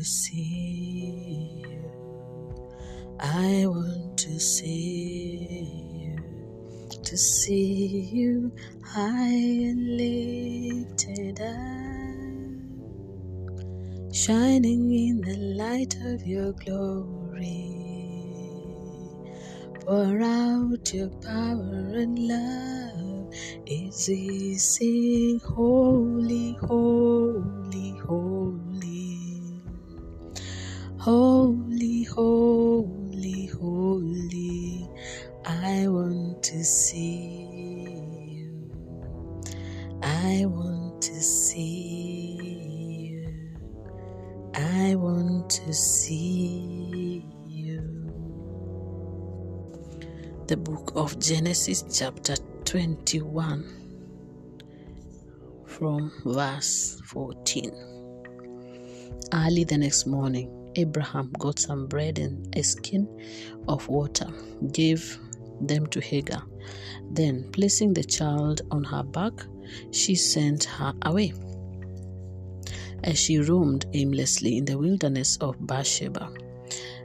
to see you. I want to see you. To see you high and lifted up, shining in the light of your glory. Pour out your power and love we sing, Holy, Holy. Genesis, chapter 21, from verse 14. Early the next morning, Abraham got some bread and a skin of water, gave them to Hagar. Then, placing the child on her back, she sent her away. As she roamed aimlessly in the wilderness of Beersheba,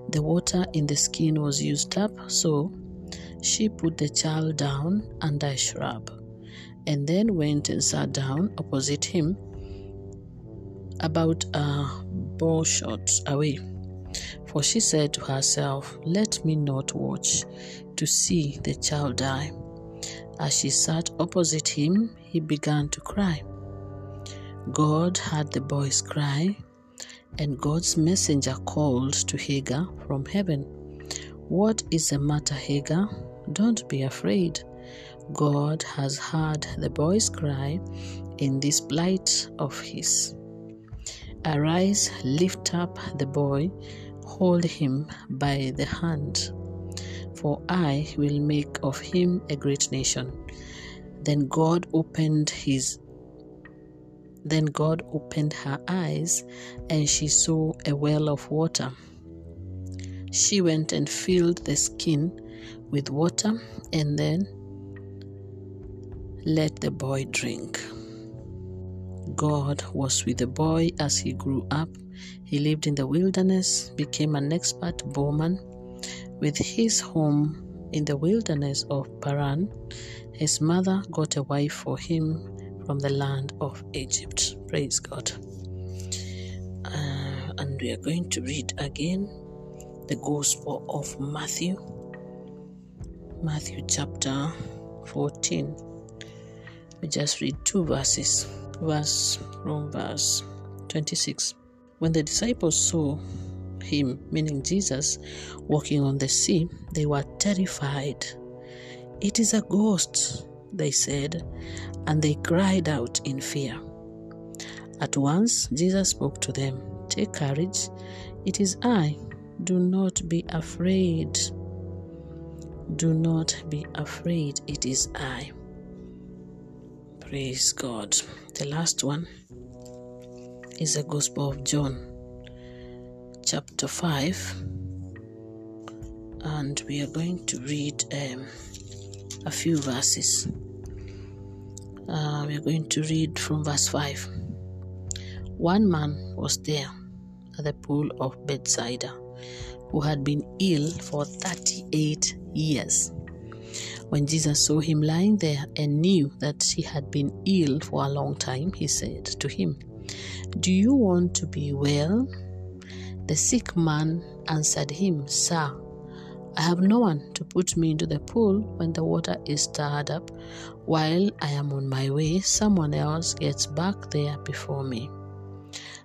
the water in the skin was used up, so she put the child down under a shrub and then went and sat down opposite him about a bow shot away. For she said to herself, Let me not watch to see the child die. As she sat opposite him, he began to cry. God heard the boy's cry, and God's messenger called to Hagar from heaven. What is the matter, Hagar? Don't be afraid. God has heard the boy's cry in this plight of his. Arise, lift up the boy, hold him by the hand, for I will make of him a great nation. Then God opened his then God opened her eyes, and she saw a well of water. She went and filled the skin with water and then let the boy drink. God was with the boy as he grew up. He lived in the wilderness, became an expert bowman. With his home in the wilderness of Paran, his mother got a wife for him from the land of Egypt. Praise God. Uh, and we are going to read again the Gospel of Matthew, Matthew chapter 14. We just read two verses, verse from verse 26. When the disciples saw him, meaning Jesus, walking on the sea, they were terrified. It is a ghost, they said, and they cried out in fear. At once Jesus spoke to them Take courage, it is I. Do not be afraid. Do not be afraid, it is I. Praise God. The last one is the Gospel of John, chapter 5, and we are going to read um, a few verses. Uh, we are going to read from verse 5. One man was there at the pool of Bethsaida who had been ill for 38 years. When Jesus saw him lying there and knew that he had been ill for a long time, he said to him, Do you want to be well? The sick man answered him, Sir, I have no one to put me into the pool when the water is stirred up. While I am on my way, someone else gets back there before me.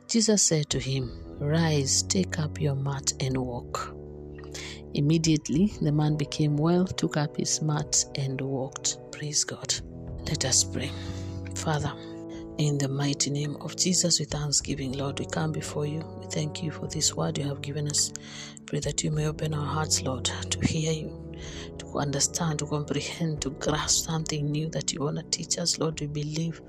Jesus said to him, Rise, take up your mat and walk. Immediately the man became well, took up his mat, and walked. Praise God. Let us pray. Father, in the mighty name of Jesus, with thanksgiving, Lord, we come before you. We thank you for this word you have given us. Pray that you may open our hearts, Lord, to hear you. To understand, to comprehend, to grasp something new that you want to teach us. Lord, we believe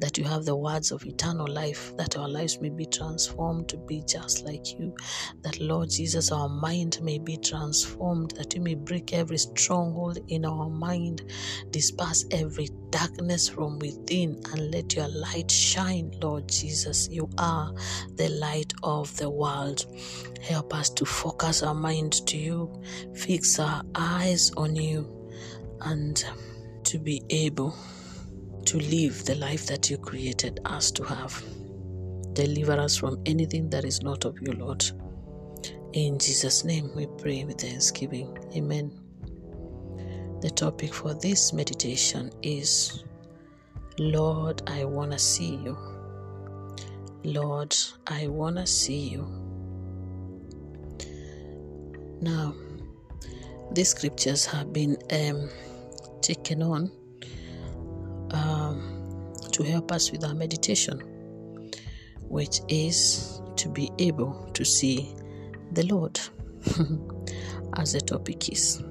that you have the words of eternal life, that our lives may be transformed to be just like you. That, Lord Jesus, our mind may be transformed, that you may break every stronghold in our mind, disperse every darkness from within, and let your light shine, Lord Jesus. You are the light of the world. Help us to focus our mind to you, fix our eyes on you, and to be able to live the life that you created us to have. Deliver us from anything that is not of you, Lord. In Jesus' name we pray with thanksgiving. Amen. The topic for this meditation is Lord, I want to see you. Lord, I want to see you. Now, these scriptures have been um, taken on um, to help us with our meditation, which is to be able to see the Lord, as the topic is.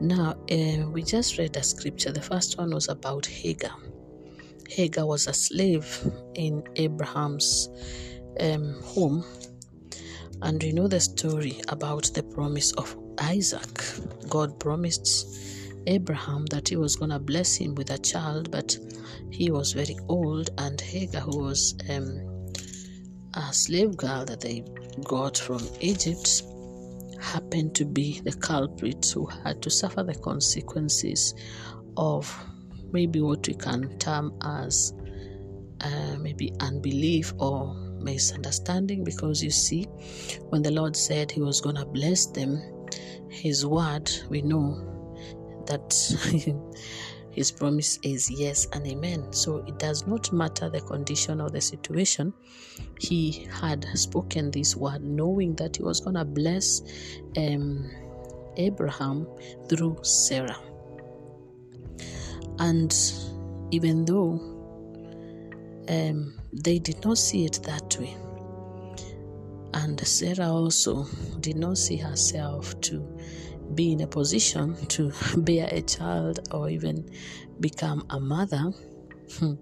Now, uh, we just read a scripture. The first one was about Hagar. Hagar was a slave in Abraham's um, home. And we know the story about the promise of Isaac. God promised Abraham that he was going to bless him with a child, but he was very old, and Hagar, who was um, a slave girl that they got from Egypt, happened to be the culprit who had to suffer the consequences of maybe what we can term as uh, maybe unbelief or misunderstanding because you see when the lord said he was going to bless them his word we know that his promise is yes and amen. So it does not matter the condition or the situation. He had spoken this word knowing that he was going to bless um, abraham through sarah. And even though um, they did not see it that way, and Sarah also did not see herself to be in a position to bear a child or even become a mother. Hmm.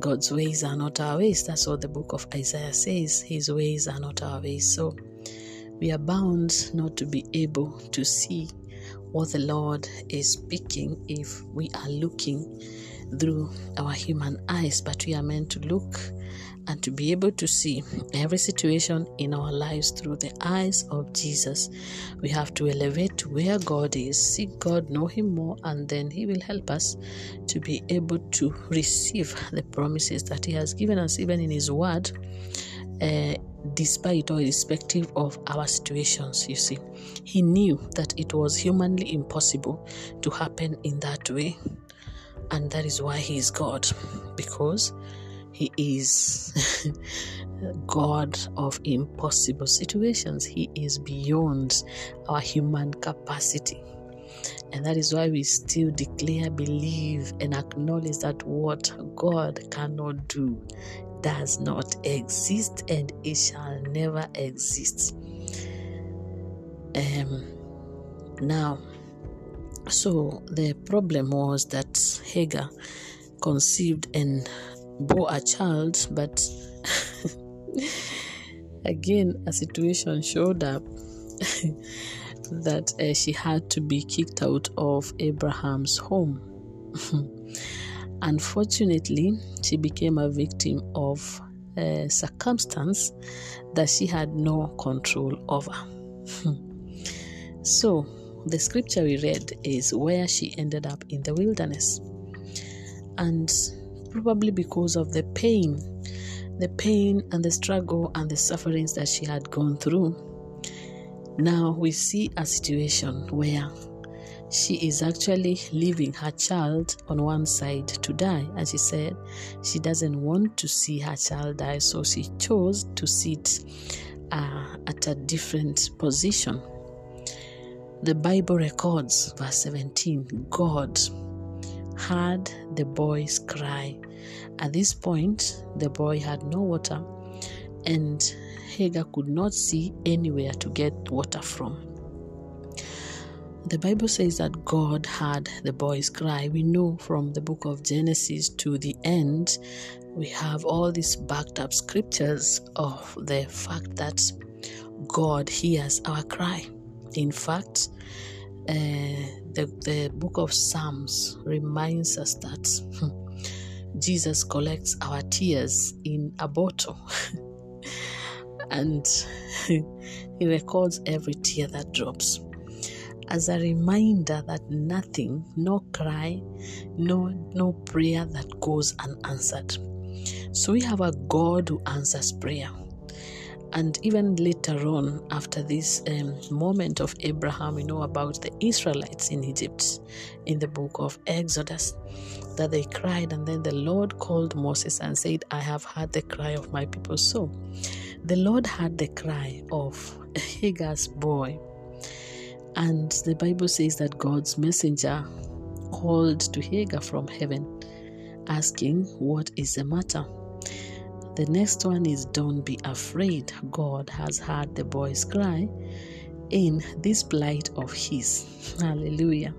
God's ways are not our ways. That's what the book of Isaiah says. His ways are not our ways. So we are bound not to be able to see what the Lord is speaking if we are looking through our human eyes, but we are meant to look and to be able to see every situation in our lives through the eyes of Jesus. We have to elevate to where God is, seek God, know Him more, and then He will help us to be able to receive the promises that He has given us, even in His Word. Uh, despite or irrespective of our situations, you see. He knew that it was humanly impossible to happen in that way. And that is why he is God, because he is God of impossible situations. He is beyond our human capacity. And that is why we still declare, believe, and acknowledge that what God cannot do does not exist and it shall never exist. Um, now, so the problem was that Hagar conceived and bore a child, but again, a situation showed up that uh, she had to be kicked out of Abraham's home. Unfortunately, she became a victim of a circumstance that she had no control over. so, the scripture we read is where she ended up in the wilderness. And probably because of the pain, the pain and the struggle and the sufferings that she had gone through, now we see a situation where she is actually leaving her child on one side to die. And she said she doesn't want to see her child die, so she chose to sit uh, at a different position. The Bible records, verse 17 God heard the boy's cry. At this point, the boy had no water, and Hagar could not see anywhere to get water from. the Bible says that God heard the boy's cry. We know from the book of Genesis to the end, we have all these backed up scriptures of the fact that God hears our cry. In fact, uh, the, the book of Psalms reminds us that hmm, Jesus collects our tears in a bottle and he records every tear that drops as a reminder that nothing, no cry, no no prayer that goes unanswered. So we have a God who answers prayer. And even later on, after this um, moment of Abraham, we know about the Israelites in Egypt in the book of Exodus that they cried, and then the Lord called Moses and said, I have heard the cry of my people. So the Lord heard the cry of Hagar's boy and the Bible says that God's messenger called to Hagar from heaven, asking, What is the matter? The next one is, Don't be afraid. God has heard the boy's cry in this plight of his. Hallelujah.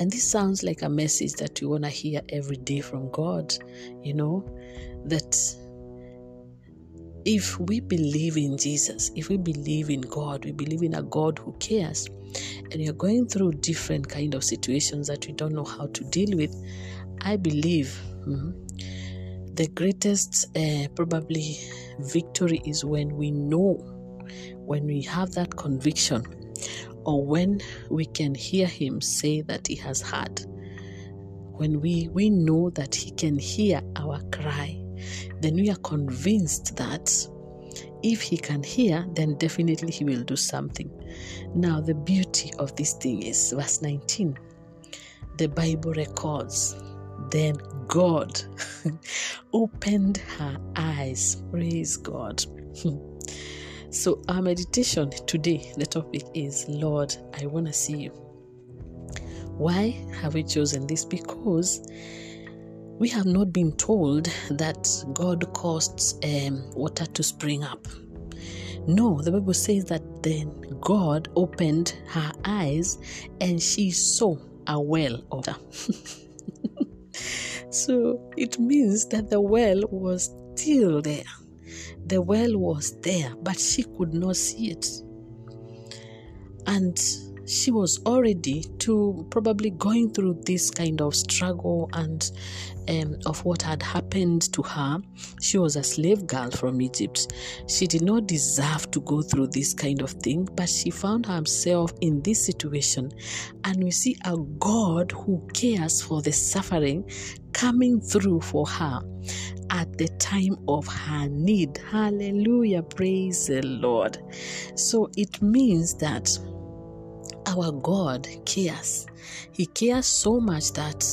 And this sounds like a message that we want to hear every day from God, you know, that if we believe in Jesus, if we believe in God, we believe in a God who cares, and you're going through different kind of situations that we don't know how to deal with, I believe mm, the greatest uh, probably victory is when we know, when we have that conviction, or when we can hear Him say that He has heard. When we, we know that He can hear our cry then we are convinced that if he can hear, then definitely he will do something. Now, the beauty of this thing is verse 19. The Bible records, then God opened her eyes. Praise God. so, our meditation today, the topic is Lord, I want to see you. Why have we chosen this? Because we have not been told that God caused um, water to spring up. No, the Bible says that then God opened her eyes and she saw a well of water. so it means that the well was still there. The well was there, but she could not see it. And she was already to probably going through this kind of struggle and um, of what had happened to her. She was a slave girl from Egypt. She did not deserve to go through this kind of thing, but she found herself in this situation. And we see a God who cares for the suffering coming through for her at the time of her need. Hallelujah. Praise the Lord. So it means that our God cares. He cares so much that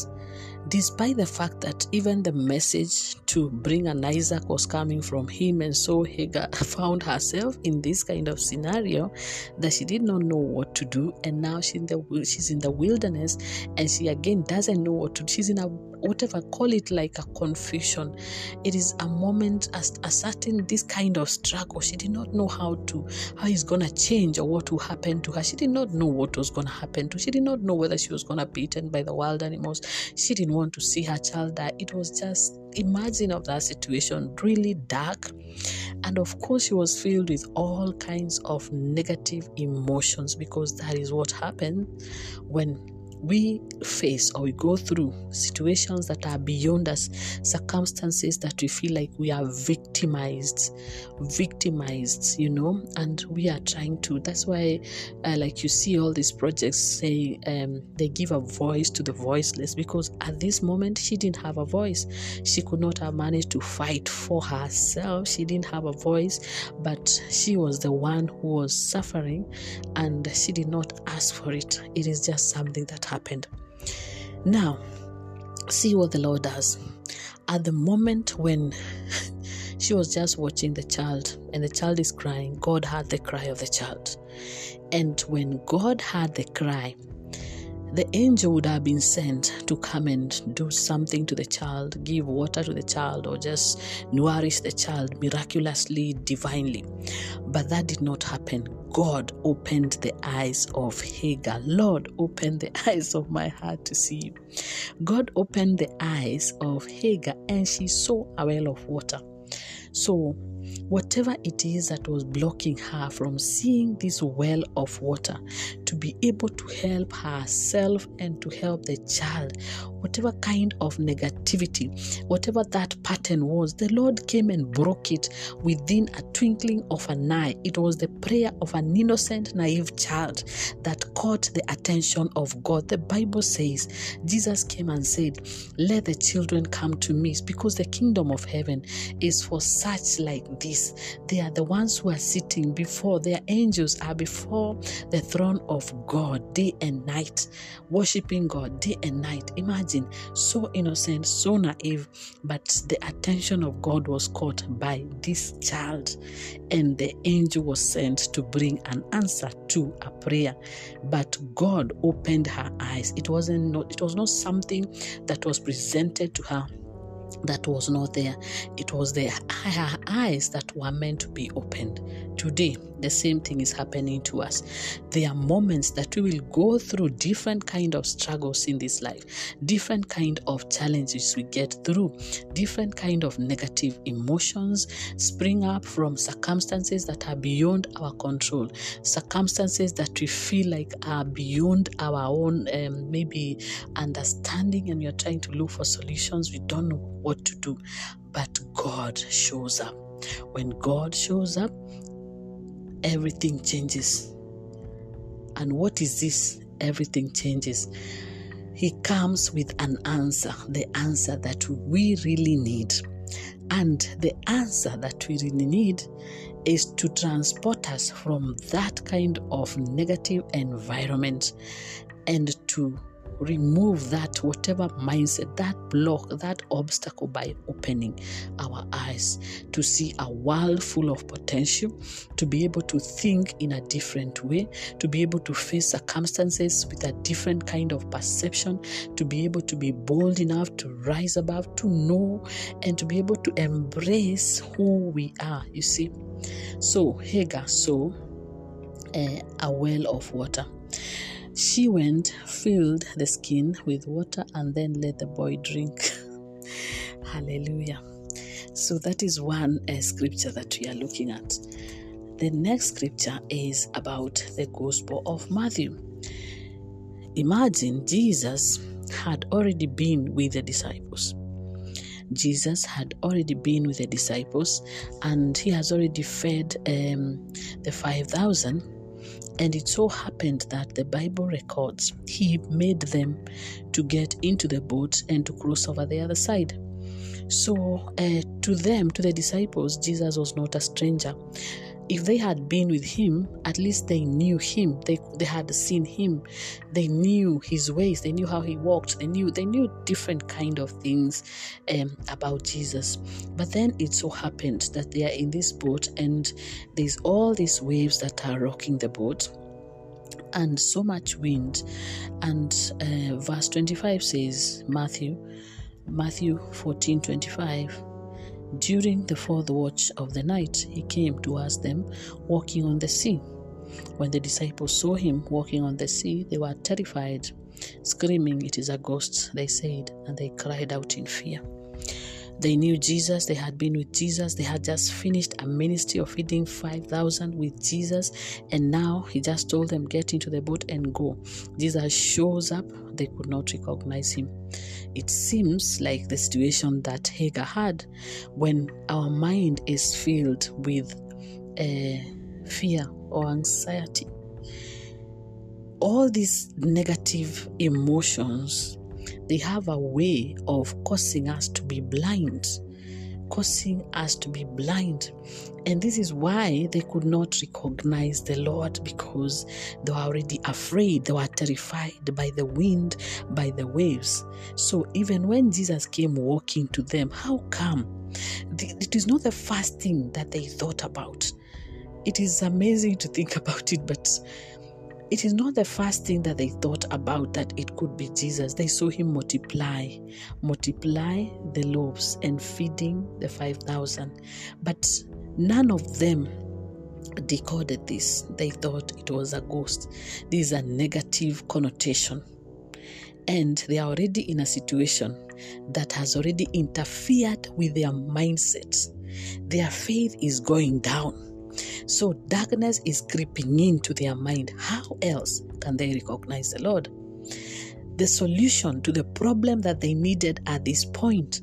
despite the fact that even the message to bring an Isaac was coming from him, and so Hagar found herself in this kind of scenario that she did not know what to do, and now she's in the she's in the wilderness, and she again doesn't know what to. do. She's in a whatever call it like a confusion. It is a moment, as a certain this kind of struggle. She did not know how to how it's gonna change or what will happen to her. She did not know what was gonna happen to. She did not know whether she was gonna be eaten by the wild animals. She didn't want to see her child die. It was just imagine of that situation really dark and of course she was filled with all kinds of negative emotions because that is what happened when we face or we go through situations that are beyond us, circumstances that we feel like we are victimized, victimized, you know, and we are trying to. That's why, uh, like you see, all these projects say um, they give a voice to the voiceless because at this moment she didn't have a voice. She could not have managed to fight for herself. She didn't have a voice, but she was the one who was suffering and she did not ask for it. It is just something that happened. Now, see what the Lord does. At the moment when she was just watching the child and the child is crying, God heard the cry of the child. And when God heard the cry, the angel would have been sent to come and do something to the child, give water to the child, or just nourish the child miraculously, divinely. But that did not happen. God opened the eyes of Hagar. Lord, open the eyes of my heart to see you. God opened the eyes of Hagar, and she saw a well of water. So, whatever it is that was blocking her from seeing this well of water to be able to help herself and to help the child, whatever kind of negativity, whatever that pattern was, the Lord came and broke it within a twinkling of an eye. It was the prayer of an innocent, naive child that caught the attention of God. The Bible says Jesus came and said, Let the children come to me because the kingdom of heaven is for such like this. They are the ones who are sitting before, their angels are before the throne of God day and night, worshiping God day and night. Imagine so innocent, so naive, but the attention of God was caught by this child, and the angel was sent to bring an answer to a prayer. But God opened her eyes. It wasn't not, it was not something that was presented to her that was not there. It was the her eyes that were meant to be opened. Today, the same thing is happening to us. There are moments that we will go through different kind of struggles in this life, different kind of challenges we get through, different kind of negative emotions spring up from circumstances that are beyond our control, circumstances that we feel like are beyond our own um, maybe understanding, and you're trying to look for solutions. We don't know what to do, but God shows up. When God shows up, everything changes. And what is this? Everything changes. He comes with an answer, the answer that we really need. And the answer that we really need is to transport us from that kind of negative environment and to remove that whatever mindset, that block, that obstacle by opening our eyes to see a world full of potential, to be able to think in a different way, to be able to face circumstances with a different kind of perception, to be able to be bold enough to rise above, to know, and to be able to embrace who we are. You see, so Hagar saw uh, a well of water. She went, filled the skin with water, and then let the boy drink. Hallelujah. So that is one uh, scripture that we are looking at. The next scripture is about the Gospel of Matthew. Imagine Jesus had already been with the disciples. Jesus had already been with the disciples and he has already fed um, the 5,000 and it so happened that the Bible records he made them to get into the boat and to cross over the other side. So, uh, to them, to the disciples, Jesus was not a stranger. If they had been with him, at least they knew him. They, they had seen him. They knew his ways. They knew how he walked. They knew they knew different kind of things um, about Jesus. But then it so happened that they are in this boat and there's all these waves that are rocking the boat and so much wind. And uh, verse 25 says, Matthew, Matthew 14 25. During the fourth watch of the night, he came towards them walking on the sea. When the disciples saw him walking on the sea, they were terrified. Screaming, It is a ghost, they said, and they cried out in fear. They knew Jesus, they had been with Jesus, they had just finished a ministry of feeding 5,000 with Jesus, and now he just told them, Get into the boat and go. Jesus shows up, they could not recognize him. It seems like the situation that Hagar had when our mind is filled with uh, fear or anxiety. All these negative emotions they have a way of causing us to be blind, causing us to be blind. And this is why they could not recognize the Lord because they were already afraid, they were terrified by the wind, by the waves. So even when Jesus came walking to them, how come? It is not the first thing that they thought about. It is amazing to think about it, but it is not the first thing that they thought about that it could be Jesus. They saw him multiply, multiply the loaves and feeding the 5,000. But none of them decoded this. They thought it was a ghost. This is a negative connotation. And they are already in a situation that has already interfered with their mindset. Their faith is going down. So darkness is creeping into their mind. How else can they recognize the Lord? The solution to the problem that they needed at this point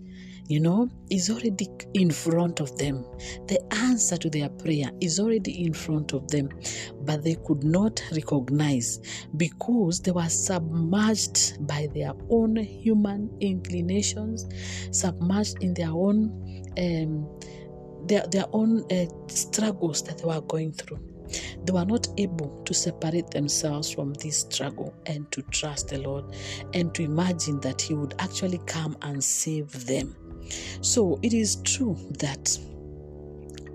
you know, is already in front of them. The answer to their prayer is already in front of them, but they could not recognize because they were submerged by their own human inclinations, submerged in their own um, their, their own uh, struggles that they were going through. They were not able to separate themselves from this struggle and to trust the Lord and to imagine that He would actually come and save them. So it is true that,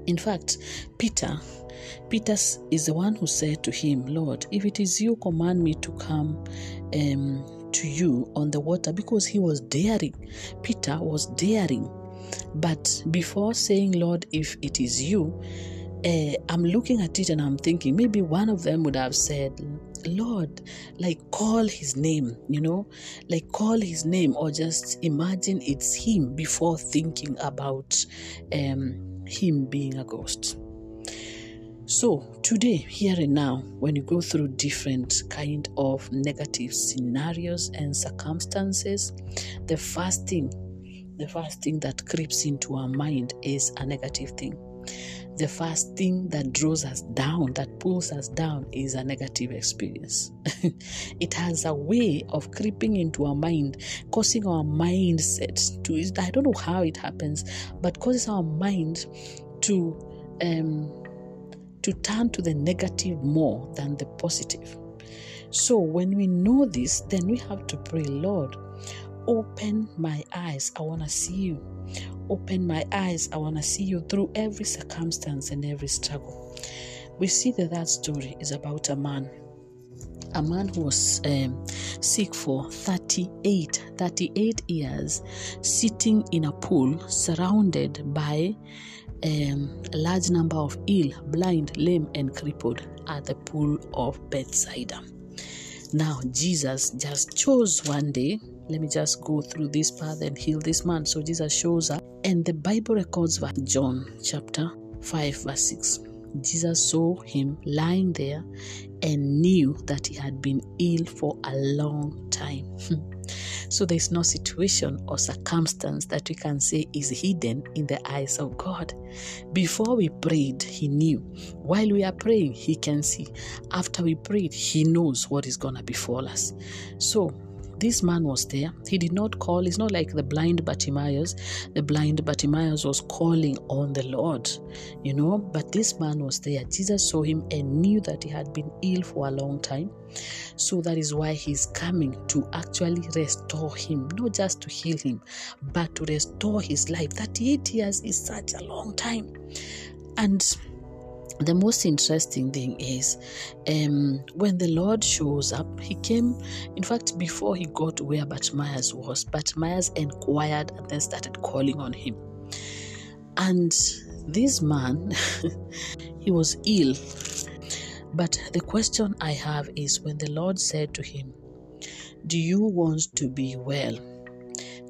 in fact, Peter, Peter is the one who said to him, Lord, if it is you, command me to come um, to you on the water, because he was daring. Peter was daring. But before saying, Lord, if it is you, uh, I'm looking at it and I'm thinking maybe one of them would have said, Lord, like call his name, you know, like call his name, or just imagine it's him before thinking about um, him being a ghost. So today, here and now, when you go through different kind of negative scenarios and circumstances, the first thing, the first thing that creeps into our mind is a negative thing the first thing that draws us down, that pulls us down, is a negative experience. it has a way of creeping into our mind, causing our mindset to, I don't know how it happens, but causes our mind to, um, to turn to the negative more than the positive. So when we know this, then we have to pray, Lord, open my eyes. I want to see you open my eyes. I want to see you through every circumstance and every struggle. We see that that story is about a man a man who was um, sick for 38 38 years sitting in a pool surrounded by um, a large number of ill blind lame and crippled at the pool of bethsaida now jesus just chose one day let me just go through this path and heal this man. So Jesus shows up, and the Bible records that John chapter 5, verse 6. Jesus saw him lying there and knew that he had been ill for a long time. so there's no situation or circumstance that we can say is hidden in the eyes of God. Before we prayed, he knew. While we are praying, he can see. After we prayed, he knows what is going to befall us. So this man was there. He did not call. It's not like the blind Bartimaeus. The blind Bartimaeus was calling on the Lord, you know, but this man was there. Jesus saw him and knew that he had been ill for a long time. So that is why he's coming to actually restore him, not just to heal him, but to restore his life. 38 years is such a long time. And the most interesting thing is um, when the Lord shows up, he came, in fact, before he got where Bartimaeus was, Bartimaeus inquired and then started calling on him. And this man, he was ill. But the question I have is when the Lord said to him, Do you want to be well?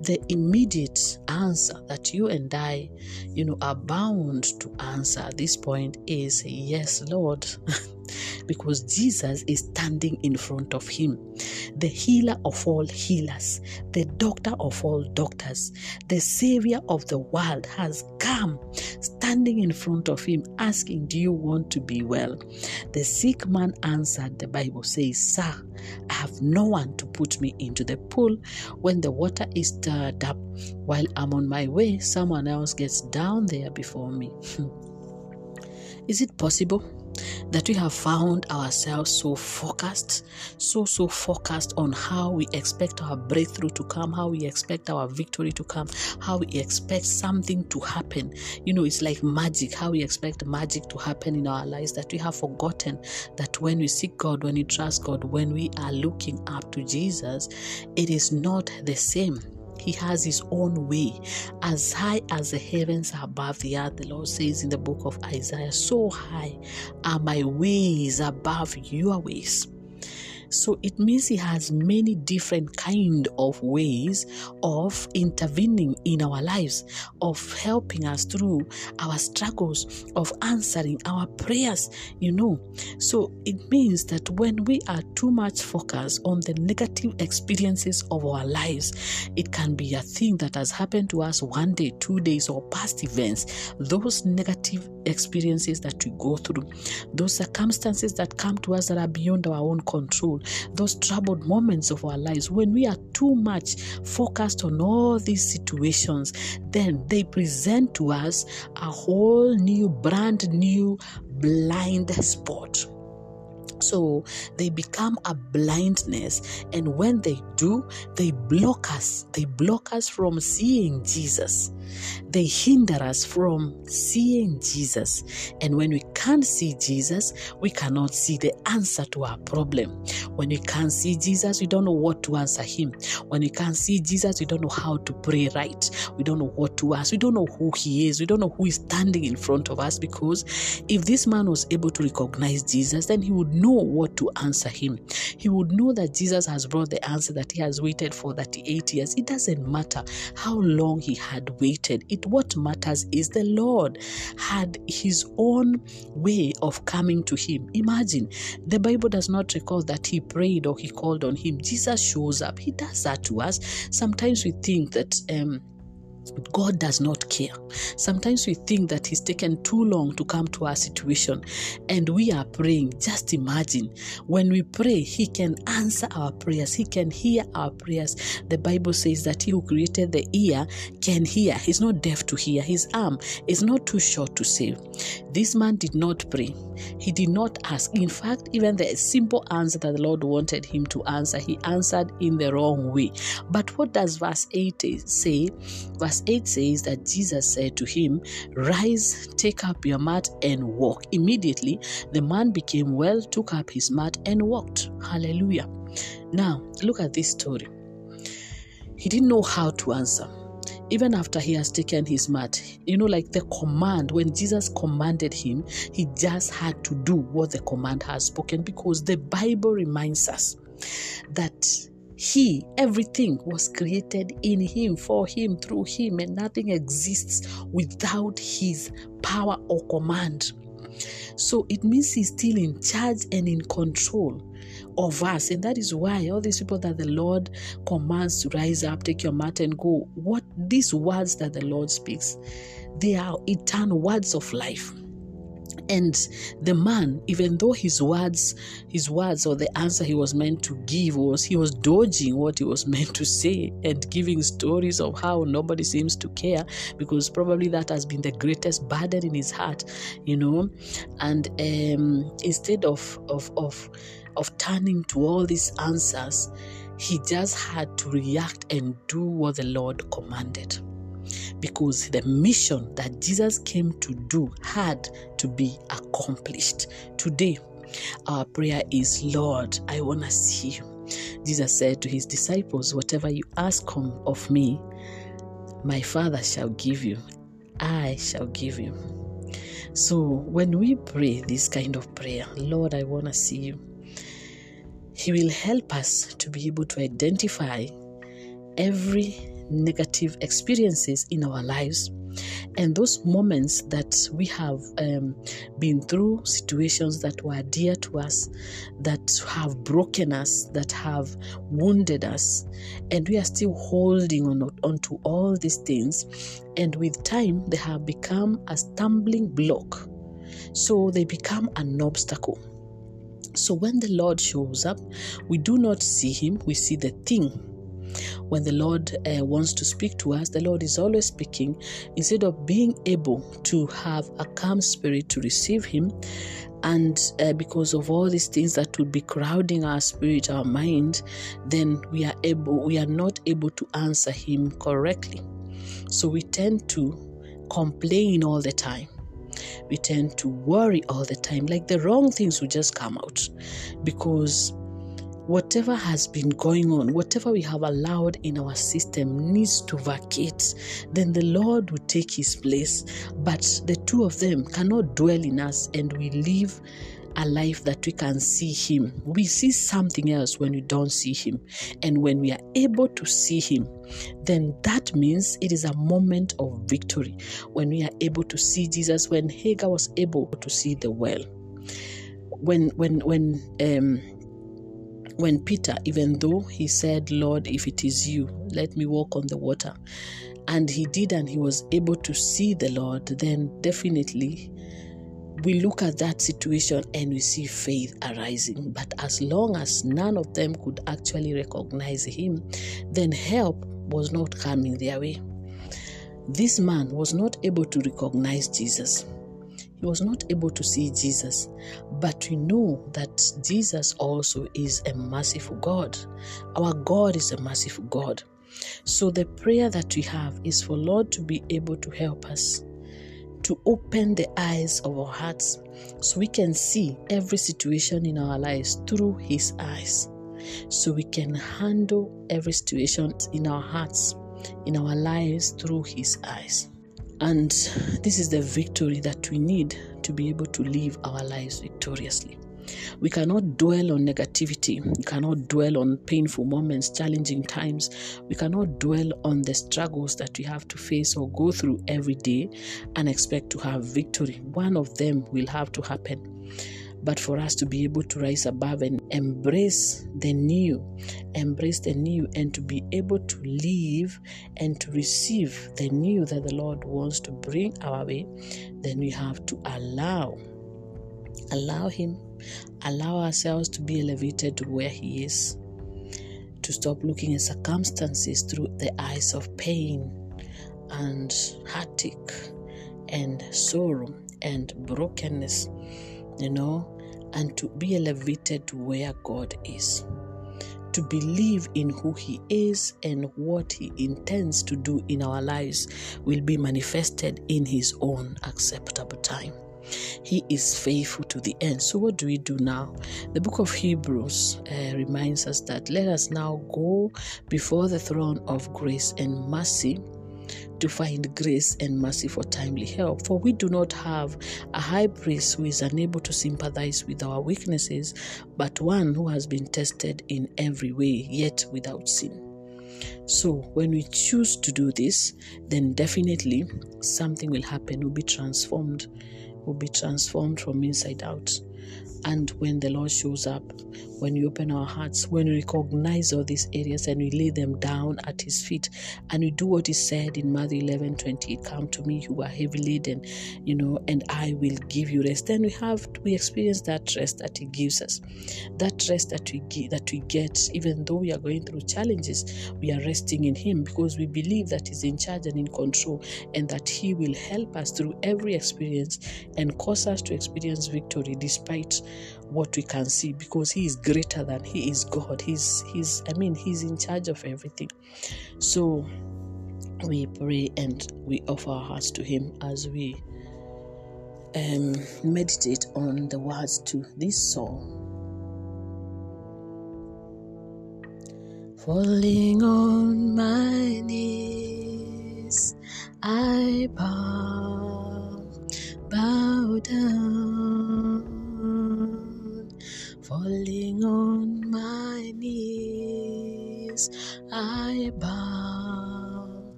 The immediate answer that you and I, you know, are bound to answer at this point is yes, Lord. because Jesus is standing in front of him, the healer of all healers, the doctor of all doctors, the savior of the world has come, standing in front of him, asking, Do you want to be well? The sick man answered, The Bible says, Sir, I have no one to put me into the pool when the water is stirred up. While I'm on my way, someone else gets down there before me. Hmm. is it possible? That we have found ourselves so focused, so, so focused on how we expect our breakthrough to come, how we expect our victory to come, how we expect something to happen. You know, it's like magic, how we expect magic to happen in our lives, that we have forgotten that when we seek God, when we trust God, when we are looking up to Jesus, it is not the same he has his own way. As high as the heavens are above the earth, the Lord says in the book of Isaiah, so high are my ways above your ways. So it means he has many different kind of ways of intervening in our lives, of helping us through our struggles, of answering our prayers, you know. So it means that when we are too much focused on the negative experiences of our lives, it can be a thing that has happened to us one day, two days, or past events. Those negative experiences that we go through, those circumstances that come to us that are beyond our own control, those troubled moments of our lives, when we are too much focused on all these situations, then they present to us a whole new, brand new blind spot. So they become a blindness, and when they do, they block us. They block us from seeing Jesus. They hinder us from seeing Jesus. And when we can't see Jesus, we cannot see the answer to our problem. When we can't see Jesus, we don't know what to answer Him. When we can't see Jesus, we don't know how to pray right. We don't know what to ask. We don't know who He is. We don't know who is standing in front of us because if this man was able to recognize Jesus, then he would know what to answer Him. He would know that Jesus has brought the answer that he has waited for 38 years. It doesn't matter how long he had waited. It what matters is the Lord had his own way of coming to him. Imagine the Bible does not record that he prayed or he called on him. Jesus shows up. He does that to us. Sometimes we think that um God does not care. Sometimes we think that He's taken too long to come to our situation and we are praying. Just imagine when we pray, He can answer our prayers, He can hear our prayers. The Bible says that He who created the ear can hear. He's not deaf to hear, His arm is not too short to save. This man did not pray, he did not ask. In fact, even the simple answer that the Lord wanted him to answer, he answered in the wrong way. But what does verse 8 say? Verse 8 says that Jesus said to him, Rise, take up your mat, and walk. Immediately, the man became well, took up his mat, and walked. Hallelujah. Now, look at this story. He didn't know how to answer even after he has taken his mat. You know, like the command, when Jesus commanded him, he just had to do what the command has spoken because the Bible reminds us that he, everything was created in him, for him, through him, and nothing exists without his power or command. So it means he's still in charge and in control of us. And that is why all these people that the Lord commands to rise up, take your mat and go, what these words that the Lord speaks, they are eternal words of life and the man even though his words his words or the answer he was meant to give was he was dodging what he was meant to say and giving stories of how nobody seems to care because probably that has been the greatest burden in his heart you know? And um, instead of of of of turning to all these answers he just had to react and do what the lord commanded because the mission that Jesus came to do had to be accomplished. Today, our prayer is Lord, I want to see you. Jesus said to his disciples, Whatever you ask of me, my Father shall give you. I shall give you. So when we pray this kind of prayer, Lord, I want to see you, He will help us to be able to identify every negative experiences in our lives. And those moments that we have um, been through situations that were dear to us that have broken us that have wounded us and we are still holding on onto all these things. And with time they have become a stumbling block. So they become an obstacle. So when the lord shows up we do not see him we see the thing when the Lord uh, wants to speak to us, the Lord is always speaking. Instead of being able to have a calm spirit to receive Him, and uh, because of all these things that would be crowding our spirit our mind then we are able we are not able to answer him correctly. So we tend to complain all the time. We tend to worry all the time like the wrong things will just come out. Because whatever has been going on, whatever we have allowed in our system needs to vacate, then the Lord will take his place. But the two of them cannot dwell in us and we live a life that we can see him. We see something else when we don't see him. And when we are able to see him, then that means it is a moment of victory. When we are able to see Jesus, when Hagar was able to see the well. When when when um when Peter, even though he said, Lord, if it is you, let me walk on the water, and he did and he was able to see the Lord, then definitely we look at that situation and we see faith arising. But as long as none of them could actually recognize him, then help was not coming their way. This man was not able to recognize Jesus he was not able to see Jesus. But we know that Jesus also is a merciful God. Our God is a merciful God. So the prayer that we have is for Lord to be able to help us to open the eyes of our hearts so we can see every situation in our lives through his eyes so we can handle every situation in our hearts in our lives through his eyes and this is the victory that we need to be able to live our lives victoriously. We cannot dwell on negativity. We cannot dwell on painful moments, challenging times. We cannot dwell on the struggles that we have to face or go through every day and expect to have victory. One of them will have to happen but for us to be able to rise above and embrace the new, embrace the new, and to be able to live and to receive the new that the Lord wants to bring our way, then we have to allow, allow Him, allow ourselves to be elevated to where He is, to stop looking at circumstances through the eyes of pain and heartache and sorrow and brokenness you know, and to be elevated to where God is. To believe in who He is and what He intends to do in our lives will be manifested in His own acceptable time. He is faithful to the end. So, what do we do now? The book of Hebrews uh, reminds us that let us now go before the throne of grace and mercy to find grace and mercy for timely help. For we do not have a high priest who is unable to sympathize with our weaknesses, but one who has been tested in every way, yet without sin. So, when we choose to do this, then definitely something will happen, We'll be transformed, We'll be transformed from inside out. And when the Lord shows up, when we open our hearts, when we recognize all these areas and we lay them down at His feet, and we do what He said in Matthew 11 20, Come to me who are heavy laden, you know, and I will give you rest. Then we have we experience that rest that He gives us, that rest that we get, that we get, even though we are going through challenges, we are resting in Him because we believe that He's in charge and in control, and that He will help us through every experience and cause us to experience victory despite what we can see because he is greater than he is god. He's he's i mean he's in charge of everything. So we pray and we offer our hearts to him as we um, meditate on the words to this song. Falling on my knees i bow bow down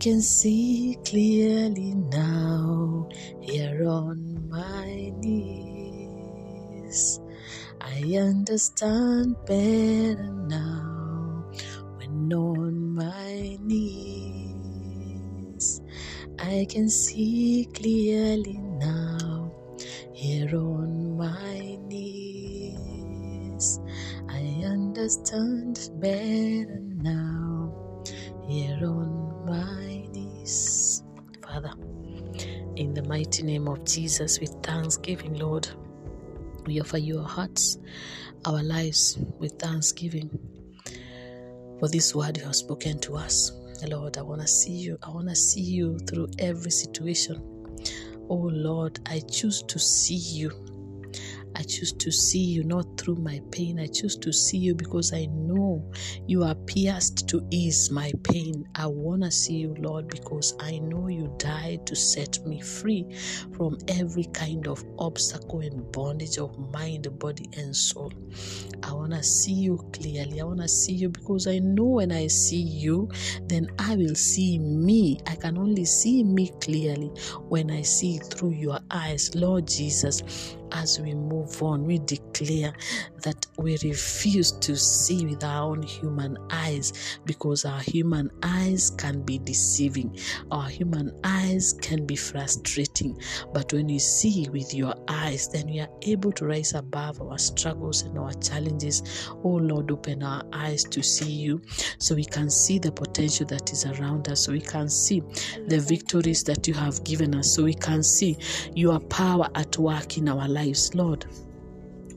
can see clearly now here on my knees. I understand better now when on my knees. I can see clearly now here on my knees. I understand better now here on my in the mighty name of Jesus, with thanksgiving, Lord, we offer you our hearts, our lives with thanksgiving for this word you have spoken to us. Lord, I want to see you. I want to see you through every situation. Oh Lord, I choose to see you. I choose to see you not through my pain. I choose to see you because I know you are pierced to ease my pain. I want to see you, Lord, because I know you died to set me free from every kind of obstacle and bondage of mind, body, and soul. I want to see you clearly. I want to see you because I know when I see you, then I will see me. I can only see me clearly when I see through your eyes, Lord Jesus as we move on, we declare that we refuse to see with our own human eyes because our human eyes can be deceiving, our human eyes can be frustrating. But when you see with your eyes, then we are able to rise above our struggles and our challenges. Oh Lord, open our eyes to see you so we can see the potential that is around us, so we can see the victories that you have given us, so we can see your power at work in our lives, Lord.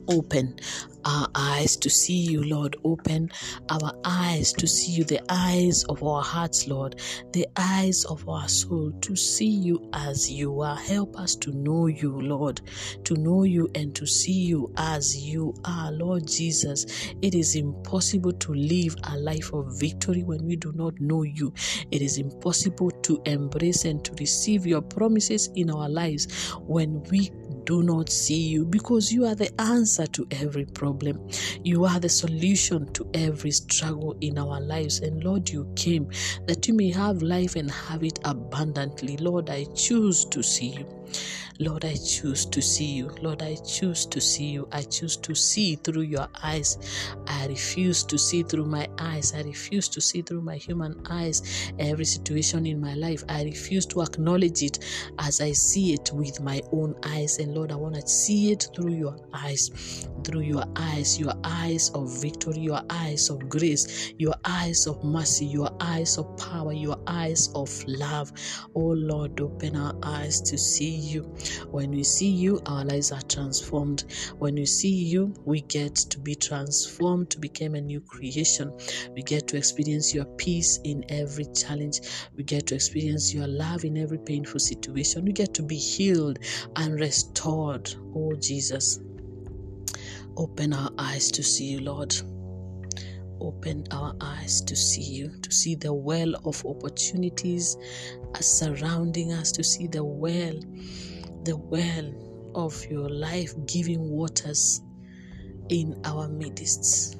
Open our eyes to see you, Lord. Open our eyes to see you, the eyes of our hearts, Lord, the eyes of our soul to see you as you are. Help us to know you, Lord, to know you and to see you as you are, Lord Jesus. It is impossible to live a life of victory when we do not know you. It is impossible to embrace and to receive your promises in our lives when we do not see you because you are the answer to every problem. You are the solution to every struggle in our lives. And Lord, you came that you may have life and have it abundantly. Lord, I choose to see you. Lord, I choose to see you. Lord, I choose to see you. I choose to see through your eyes. I refuse to see through my eyes. I refuse to see through my human eyes every situation in my life. I refuse to acknowledge it as I see it with my own eyes. And Lord, I want to see it through your eyes, through your eyes, your eyes of victory, your eyes of grace, your eyes of mercy, your eyes of power, your eyes of love. Oh Lord, open our eyes to see you. When we see you, our lives are transformed. When we see you, we get to be transformed to become a new creation. We get to experience your peace in every challenge. We get to experience your love in every painful situation. We get to be healed and restored. Oh, Jesus. Open our eyes to see you, Lord open our eyes to see you, to see the well of opportunities uh, surrounding us, to see the well the well of your life giving waters in our midst.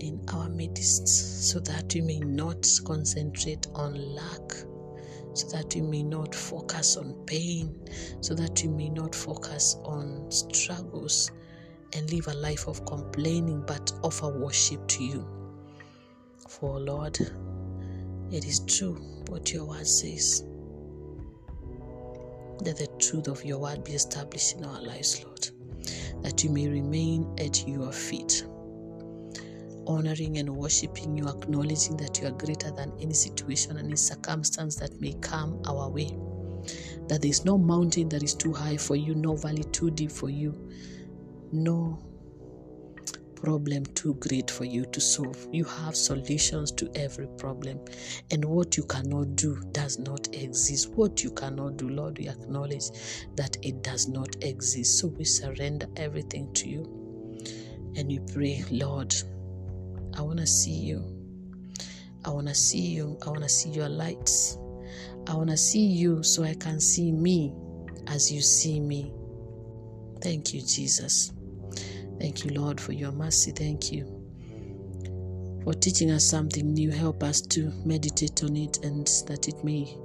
In our midst, so that we may not concentrate on lack, so that we may not focus on pain, so that we may not focus on struggles and live a life of complaining, but offer worship to you. For Lord, it is true what your word says that the truth of your word be established in our lives, Lord, that you may remain at your feet, honoring and worshiping you, acknowledging that you are greater than any situation and any circumstance that may come our way. That there is no mountain that is too high for you, no valley too deep for you, no problem too great for you to solve. You have solutions to every problem. And what you cannot do does not exist. What you cannot do, Lord, we acknowledge that it does not exist. So we surrender everything to you. And we pray, Lord, I want to see you. I want to see you. I want to see your lights. I want to see you so I can see me as you see me. Thank you, Jesus. Thank you, Lord, for your mercy. Thank you for teaching us something new. Help us to meditate on it and that it may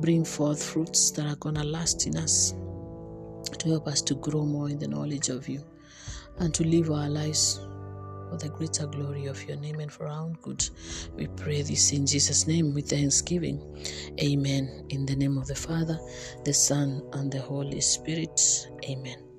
bring forth fruits that are going to last in us, to help us to grow more in the knowledge of you. and to live our lives for the greater glory of your name and for our own good. We pray this in Jesus' name with thanksgiving. Amen. In the name of the Father, the Son, and the Holy Spirit. Amen.